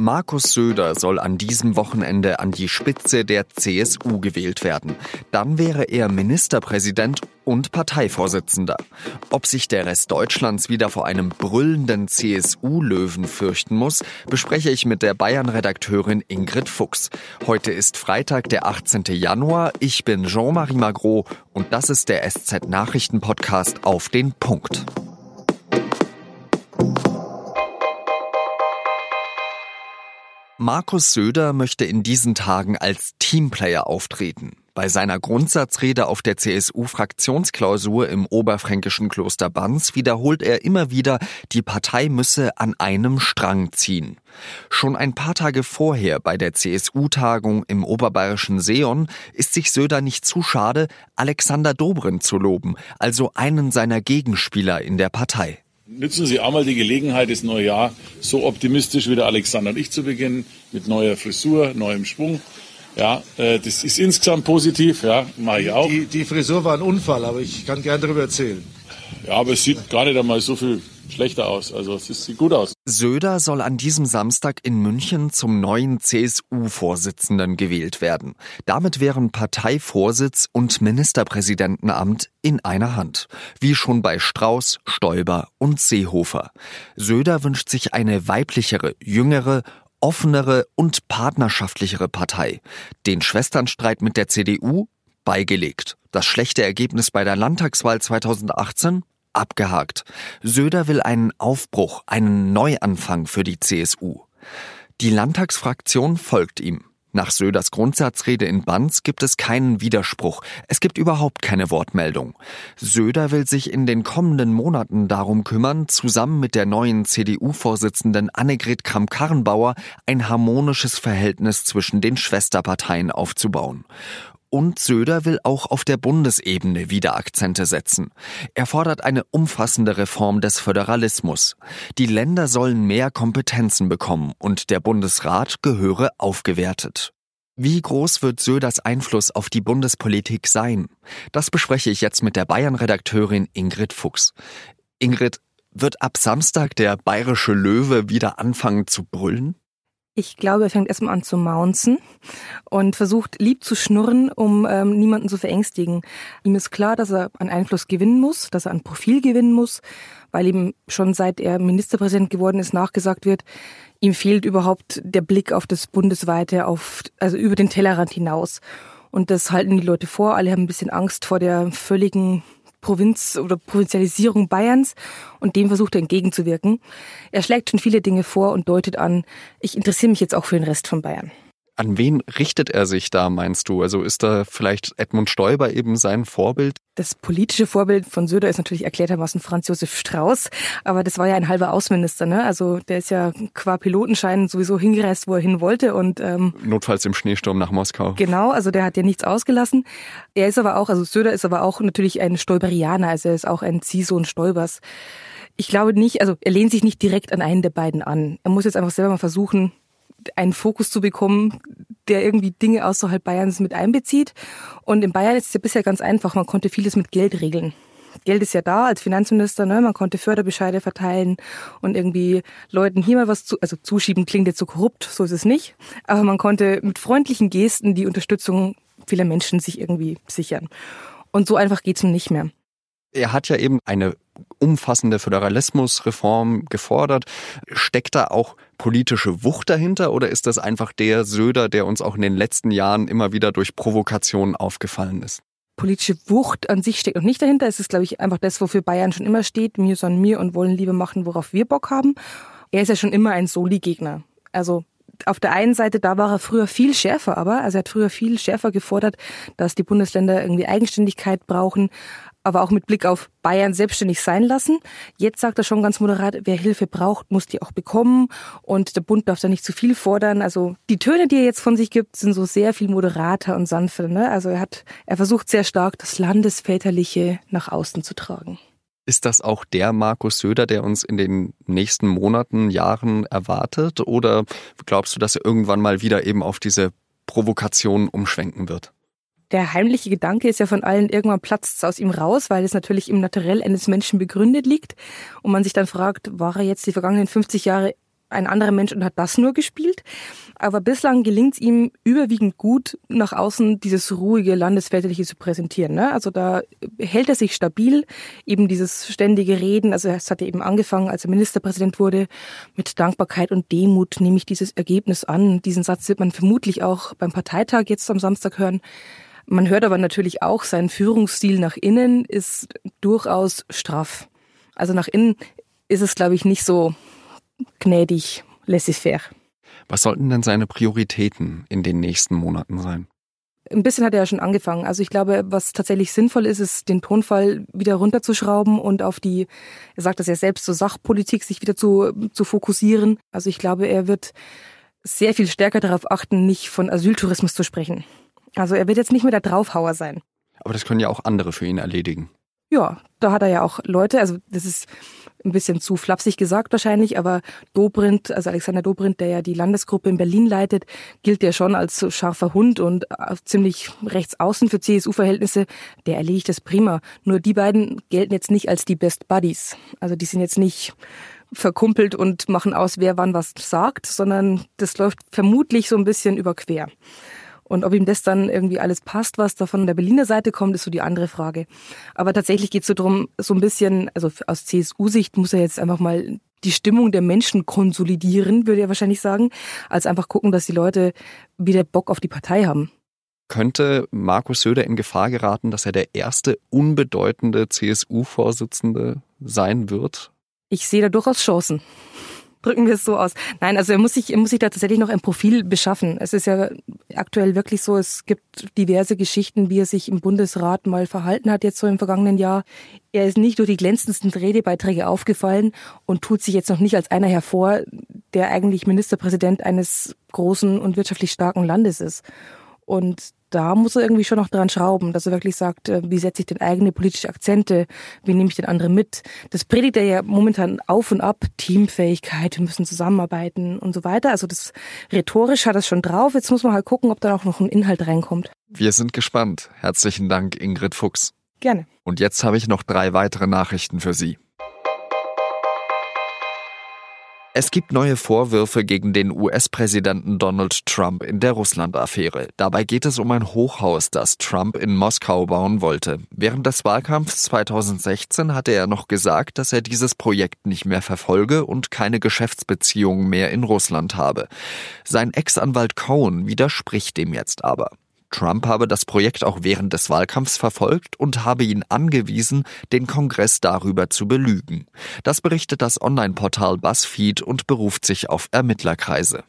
Markus Söder soll an diesem Wochenende an die Spitze der CSU gewählt werden. Dann wäre er Ministerpräsident und Parteivorsitzender. Ob sich der Rest Deutschlands wieder vor einem brüllenden CSU-Löwen fürchten muss, bespreche ich mit der Bayern-Redakteurin Ingrid Fuchs. Heute ist Freitag, der 18. Januar. Ich bin Jean-Marie Magro und das ist der SZ-Nachrichten-Podcast auf den Punkt. Markus Söder möchte in diesen Tagen als Teamplayer auftreten. Bei seiner Grundsatzrede auf der CSU-Fraktionsklausur im oberfränkischen Kloster Banz wiederholt er immer wieder, die Partei müsse an einem Strang ziehen. Schon ein paar Tage vorher bei der CSU-Tagung im oberbayerischen Seon ist sich Söder nicht zu schade, Alexander Dobrindt zu loben, also einen seiner Gegenspieler in der Partei. Nützen Sie einmal die Gelegenheit, das neue Jahr so optimistisch wie der Alexander und ich zu beginnen, mit neuer Frisur, neuem Schwung. Ja, äh, das ist insgesamt positiv, ja, mache ich auch. Die, die Frisur war ein Unfall, aber ich kann gern darüber erzählen. Ja, aber es sieht gar nicht einmal so viel schlechter aus. Also es sieht gut aus. Söder soll an diesem Samstag in München zum neuen CSU-Vorsitzenden gewählt werden. Damit wären Parteivorsitz und Ministerpräsidentenamt in einer Hand. Wie schon bei Strauß, Stoiber und Seehofer. Söder wünscht sich eine weiblichere, jüngere, offenere und partnerschaftlichere Partei. Den Schwesternstreit mit der CDU beigelegt. Das schlechte Ergebnis bei der Landtagswahl 2018 abgehakt. Söder will einen Aufbruch, einen Neuanfang für die CSU. Die Landtagsfraktion folgt ihm. Nach Söders Grundsatzrede in Banz gibt es keinen Widerspruch. Es gibt überhaupt keine Wortmeldung. Söder will sich in den kommenden Monaten darum kümmern, zusammen mit der neuen CDU-Vorsitzenden Annegret Kramp-Karrenbauer ein harmonisches Verhältnis zwischen den Schwesterparteien aufzubauen. Und Söder will auch auf der Bundesebene wieder Akzente setzen. Er fordert eine umfassende Reform des Föderalismus. Die Länder sollen mehr Kompetenzen bekommen und der Bundesrat gehöre aufgewertet. Wie groß wird Söders Einfluss auf die Bundespolitik sein? Das bespreche ich jetzt mit der Bayern-Redakteurin Ingrid Fuchs. Ingrid, wird ab Samstag der bayerische Löwe wieder anfangen zu brüllen? Ich glaube, er fängt erstmal an zu maunzen und versucht lieb zu schnurren, um ähm, niemanden zu verängstigen. Ihm ist klar, dass er an Einfluss gewinnen muss, dass er an Profil gewinnen muss, weil ihm schon seit er Ministerpräsident geworden ist nachgesagt wird, ihm fehlt überhaupt der Blick auf das Bundesweite, auf, also über den Tellerrand hinaus. Und das halten die Leute vor. Alle haben ein bisschen Angst vor der völligen Provinz oder Provinzialisierung Bayerns und dem versucht er entgegenzuwirken. Er schlägt schon viele Dinge vor und deutet an, ich interessiere mich jetzt auch für den Rest von Bayern. An wen richtet er sich da, meinst du? Also ist da vielleicht Edmund Stoiber eben sein Vorbild? Das politische Vorbild von Söder ist natürlich erklärtermaßen Franz Josef Strauß, aber das war ja ein halber Außenminister, ne? Also der ist ja qua Pilotenschein sowieso hingereist, wo er hin wollte und ähm, notfalls im Schneesturm nach Moskau. Genau, also der hat ja nichts ausgelassen. Er ist aber auch, also Söder ist aber auch natürlich ein Stoiberianer, also er ist auch ein Ziehsohn Stoibers. Ich glaube nicht, also er lehnt sich nicht direkt an einen der beiden an. Er muss jetzt einfach selber mal versuchen, einen Fokus zu bekommen, der irgendwie Dinge außerhalb Bayerns mit einbezieht. Und in Bayern ist es ja bisher ganz einfach. Man konnte vieles mit Geld regeln. Geld ist ja da als Finanzminister, ne? man konnte Förderbescheide verteilen und irgendwie Leuten hier mal was zu, also zuschieben klingt jetzt so korrupt, so ist es nicht, aber man konnte mit freundlichen Gesten die Unterstützung vieler Menschen sich irgendwie sichern. Und so einfach geht's nun nicht mehr. Er hat ja eben eine umfassende Föderalismusreform gefordert. Steckt da auch politische Wucht dahinter oder ist das einfach der Söder, der uns auch in den letzten Jahren immer wieder durch Provokationen aufgefallen ist? Politische Wucht an sich steckt noch nicht dahinter. Es ist, glaube ich, einfach das, wofür Bayern schon immer steht. Wir sind mir und wollen lieber machen, worauf wir Bock haben. Er ist ja schon immer ein Soli-Gegner. Also auf der einen Seite, da war er früher viel schärfer, aber also er hat früher viel schärfer gefordert, dass die Bundesländer irgendwie Eigenständigkeit brauchen, aber auch mit Blick auf Bayern selbstständig sein lassen. Jetzt sagt er schon ganz moderat, wer Hilfe braucht, muss die auch bekommen und der Bund darf da nicht zu viel fordern. Also die Töne, die er jetzt von sich gibt, sind so sehr viel moderater und sanfter. Ne? Also er hat, er versucht sehr stark, das Landesväterliche nach außen zu tragen. Ist das auch der Markus Söder, der uns in den nächsten Monaten, Jahren erwartet? Oder glaubst du, dass er irgendwann mal wieder eben auf diese Provokation umschwenken wird? Der heimliche Gedanke ist ja von allen, irgendwann platzt es aus ihm raus, weil es natürlich im Naturell eines Menschen begründet liegt. Und man sich dann fragt, war er jetzt die vergangenen 50 Jahre ein anderer Mensch und hat das nur gespielt. Aber bislang gelingt es ihm überwiegend gut, nach außen dieses ruhige Landesväterliche zu präsentieren. Ne? Also da hält er sich stabil, eben dieses ständige Reden. Also es hat eben angefangen, als er Ministerpräsident wurde, mit Dankbarkeit und Demut nehme ich dieses Ergebnis an. Diesen Satz wird man vermutlich auch beim Parteitag jetzt am Samstag hören. Man hört aber natürlich auch, sein Führungsstil nach innen ist durchaus straff. Also nach innen ist es, glaube ich, nicht so gnädig, laissez-faire. Was sollten denn seine Prioritäten in den nächsten Monaten sein? Ein bisschen hat er ja schon angefangen. Also ich glaube, was tatsächlich sinnvoll ist, ist, den Tonfall wieder runterzuschrauben und auf die, er sagt das ja selbst, so Sachpolitik sich wieder zu, zu fokussieren. Also ich glaube, er wird sehr viel stärker darauf achten, nicht von Asyltourismus zu sprechen. Also er wird jetzt nicht mehr der Draufhauer sein. Aber das können ja auch andere für ihn erledigen. Ja, da hat er ja auch Leute, also das ist ein bisschen zu flapsig gesagt wahrscheinlich, aber Dobrindt, also Alexander Dobrindt, der ja die Landesgruppe in Berlin leitet, gilt ja schon als scharfer Hund und äh, ziemlich rechts außen für CSU-Verhältnisse. Der erledigt das prima. Nur die beiden gelten jetzt nicht als die Best Buddies. Also die sind jetzt nicht verkumpelt und machen aus, wer wann was sagt, sondern das läuft vermutlich so ein bisschen überquer. Und ob ihm das dann irgendwie alles passt, was da von der Berliner Seite kommt, ist so die andere Frage. Aber tatsächlich geht es so darum, so ein bisschen, also aus CSU-Sicht muss er jetzt einfach mal die Stimmung der Menschen konsolidieren, würde er wahrscheinlich sagen, als einfach gucken, dass die Leute wieder Bock auf die Partei haben. Könnte Markus Söder in Gefahr geraten, dass er der erste unbedeutende CSU-Vorsitzende sein wird? Ich sehe da durchaus Chancen drücken wir es so aus. Nein, also er muss sich, er muss sich da tatsächlich noch ein Profil beschaffen. Es ist ja aktuell wirklich so, es gibt diverse Geschichten, wie er sich im Bundesrat mal verhalten hat, jetzt so im vergangenen Jahr. Er ist nicht durch die glänzendsten Redebeiträge aufgefallen und tut sich jetzt noch nicht als einer hervor, der eigentlich Ministerpräsident eines großen und wirtschaftlich starken Landes ist. Und da muss er irgendwie schon noch dran schrauben, dass er wirklich sagt, äh, wie setze ich denn eigene politische Akzente, wie nehme ich den anderen mit. Das predigt er ja momentan auf und ab, Teamfähigkeit, wir müssen zusammenarbeiten und so weiter. Also das rhetorisch hat es schon drauf. Jetzt muss man halt gucken, ob da auch noch ein Inhalt reinkommt. Wir sind gespannt. Herzlichen Dank, Ingrid Fuchs. Gerne. Und jetzt habe ich noch drei weitere Nachrichten für Sie. Es gibt neue Vorwürfe gegen den US-Präsidenten Donald Trump in der Russland-Affäre. Dabei geht es um ein Hochhaus, das Trump in Moskau bauen wollte. Während des Wahlkampfs 2016 hatte er noch gesagt, dass er dieses Projekt nicht mehr verfolge und keine Geschäftsbeziehungen mehr in Russland habe. Sein Ex-Anwalt Cohen widerspricht dem jetzt aber. Trump habe das Projekt auch während des Wahlkampfs verfolgt und habe ihn angewiesen, den Kongress darüber zu belügen. Das berichtet das Online-Portal BuzzFeed und beruft sich auf Ermittlerkreise.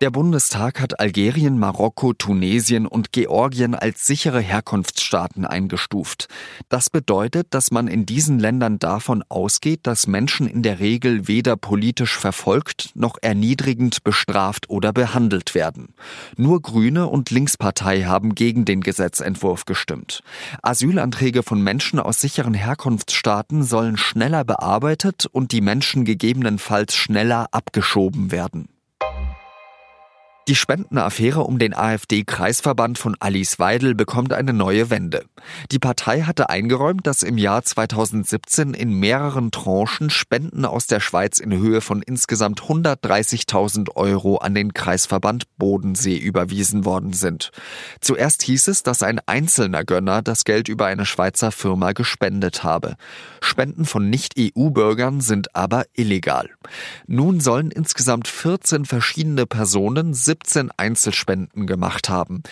Der Bundestag hat Algerien, Marokko, Tunesien und Georgien als sichere Herkunftsstaaten eingestuft. Das bedeutet, dass man in diesen Ländern davon ausgeht, dass Menschen in der Regel weder politisch verfolgt noch erniedrigend bestraft oder behandelt werden. Nur Grüne und Linkspartei haben gegen den Gesetzentwurf gestimmt. Asylanträge von Menschen aus sicheren Herkunftsstaaten sollen schneller bearbeitet und die Menschen gegebenenfalls schneller abgeschoben werden. Die Spendenaffäre um den AfD-Kreisverband von Alice Weidel bekommt eine neue Wende. Die Partei hatte eingeräumt, dass im Jahr 2017 in mehreren Tranchen Spenden aus der Schweiz in Höhe von insgesamt 130.000 Euro an den Kreisverband Bodensee überwiesen worden sind. Zuerst hieß es, dass ein einzelner Gönner das Geld über eine Schweizer Firma gespendet habe. Spenden von Nicht-EU-Bürgern sind aber illegal. Nun sollen insgesamt 14 verschiedene Personen 17 Einzelspenden gemacht haben.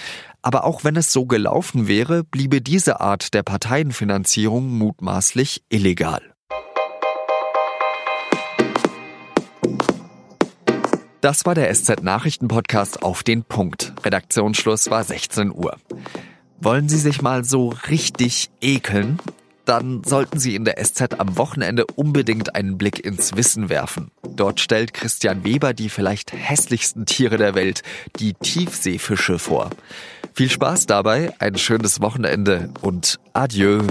Aber auch wenn es so gelaufen wäre, bliebe diese Art der Parteienfinanzierung mutmaßlich illegal. Das war der SZ Nachrichten Podcast auf den Punkt. Redaktionsschluss war 16 Uhr. Wollen Sie sich mal so richtig ekeln? Dann sollten Sie in der SZ am Wochenende unbedingt einen Blick ins Wissen werfen. Dort stellt Christian Weber die vielleicht hässlichsten Tiere der Welt, die Tiefseefische, vor. Viel Spaß dabei, ein schönes Wochenende und adieu.